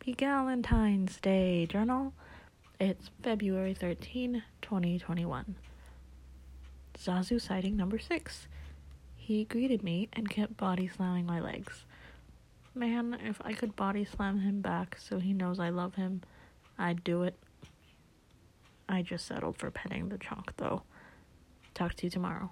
Happy Valentine's Day, journal. It's February 13, 2021. Zazu sighting number six. He greeted me and kept body slamming my legs. Man, if I could body slam him back so he knows I love him, I'd do it. I just settled for petting the chalk though. Talk to you tomorrow.